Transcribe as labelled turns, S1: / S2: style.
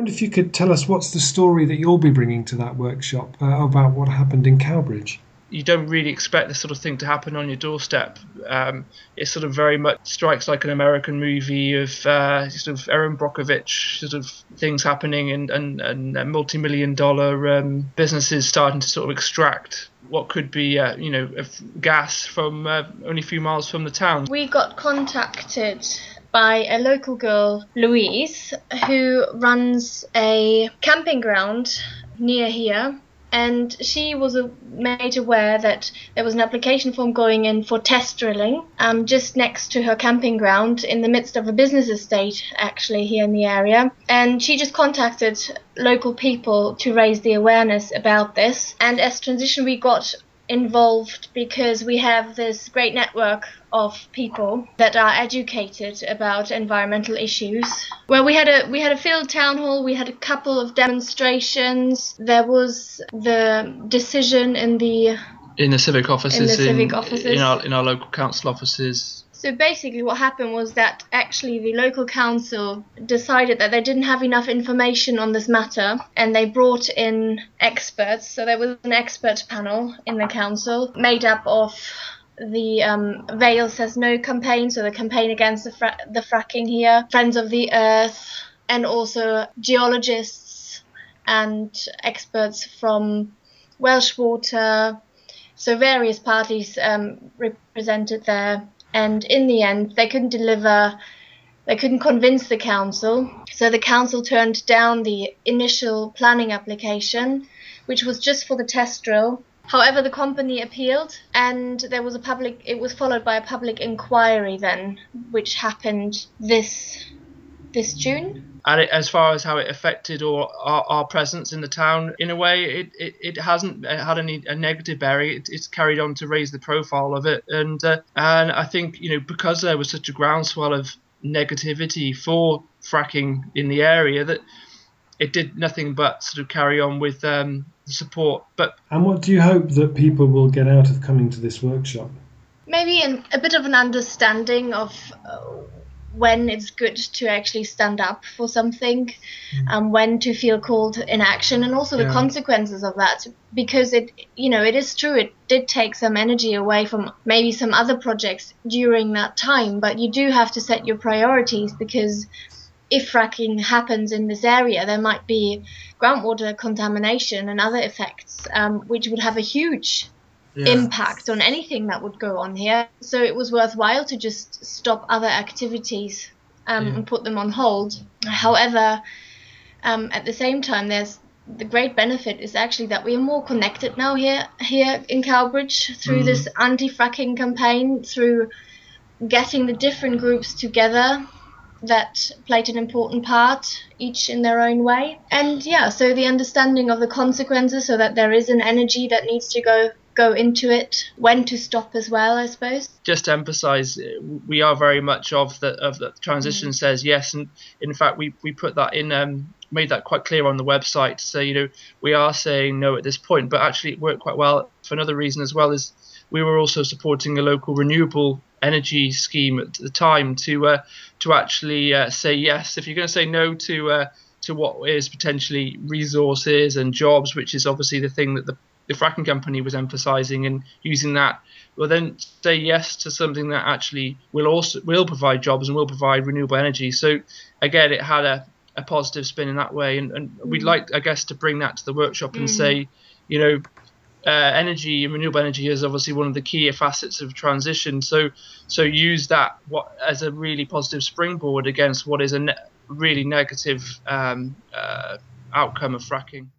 S1: wonder if you could tell us what's the story that you'll be bringing to that workshop uh, about what happened in Cowbridge
S2: you don't really expect this sort of thing to happen on your doorstep. Um, it sort of very much strikes like an American movie of uh, sort of Erin Brockovich sort of things happening and, and, and multi-million dollar um, businesses starting to sort of extract what could be, uh, you know, gas from uh, only a few miles from the town.
S3: We got contacted by a local girl, Louise, who runs a camping ground near here. And she was made aware that there was an application form going in for test drilling um, just next to her camping ground in the midst of a business estate actually here in the area. And she just contacted local people to raise the awareness about this. And as transition we got involved because we have this great network of people that are educated about environmental issues. Well, we had a we had a field town hall. We had a couple of demonstrations. There was the decision in the
S2: in the civic offices
S3: in, the civic offices.
S2: in our in our local council offices
S3: so basically, what happened was that actually the local council decided that they didn't have enough information on this matter and they brought in experts. So there was an expert panel in the council made up of the um, Vale Says No campaign, so the campaign against the, fra- the fracking here, Friends of the Earth, and also geologists and experts from Welsh Water. So various parties um, represented there and in the end they couldn't deliver they couldn't convince the council. So the council turned down the initial planning application which was just for the test drill. However the company appealed and there was a public it was followed by a public inquiry then which happened this this June
S2: and it, as far as how it affected or our, our, presence in the town, in a way, it, it, it hasn't had any a negative bearing. It, it's carried on to raise the profile of it, and uh, and I think you know because there was such a groundswell of negativity for fracking in the area that it did nothing but sort of carry on with um, the support. But
S1: and what do you hope that people will get out of coming to this workshop?
S3: Maybe an, a bit of an understanding of. Uh, when it's good to actually stand up for something mm. and when to feel called in action and also yeah. the consequences of that because it you know it is true it did take some energy away from maybe some other projects during that time but you do have to set your priorities because if fracking happens in this area there might be groundwater contamination and other effects um, which would have a huge yeah. impact on anything that would go on here. So it was worthwhile to just stop other activities um, yeah. and put them on hold. However, um, at the same time, there's the great benefit is actually that we are more connected now here here in Cowbridge through mm. this anti-fracking campaign, through getting the different groups together that played an important part, each in their own way. And yeah, so the understanding of the consequences, so that there is an energy that needs to go go into it, when to stop as well, I suppose.
S2: Just to emphasise, we are very much of the of the transition mm. says yes, and in fact we we put that in. Um, made that quite clear on the website so you know we are saying no at this point but actually it worked quite well for another reason as well is we were also supporting a local renewable energy scheme at the time to uh, to actually uh, say yes if you're going to say no to uh, to what is potentially resources and jobs, which is obviously the thing that the the fracking company was emphasizing and using that will then say yes to something that actually will also will provide jobs and will provide renewable energy. So again, it had a, a positive spin in that way, and, and mm. we'd like, I guess, to bring that to the workshop and mm. say, you know, uh, energy and renewable energy is obviously one of the key facets of transition. So so use that what as a really positive springboard against what is a ne- really negative um, uh, outcome of fracking.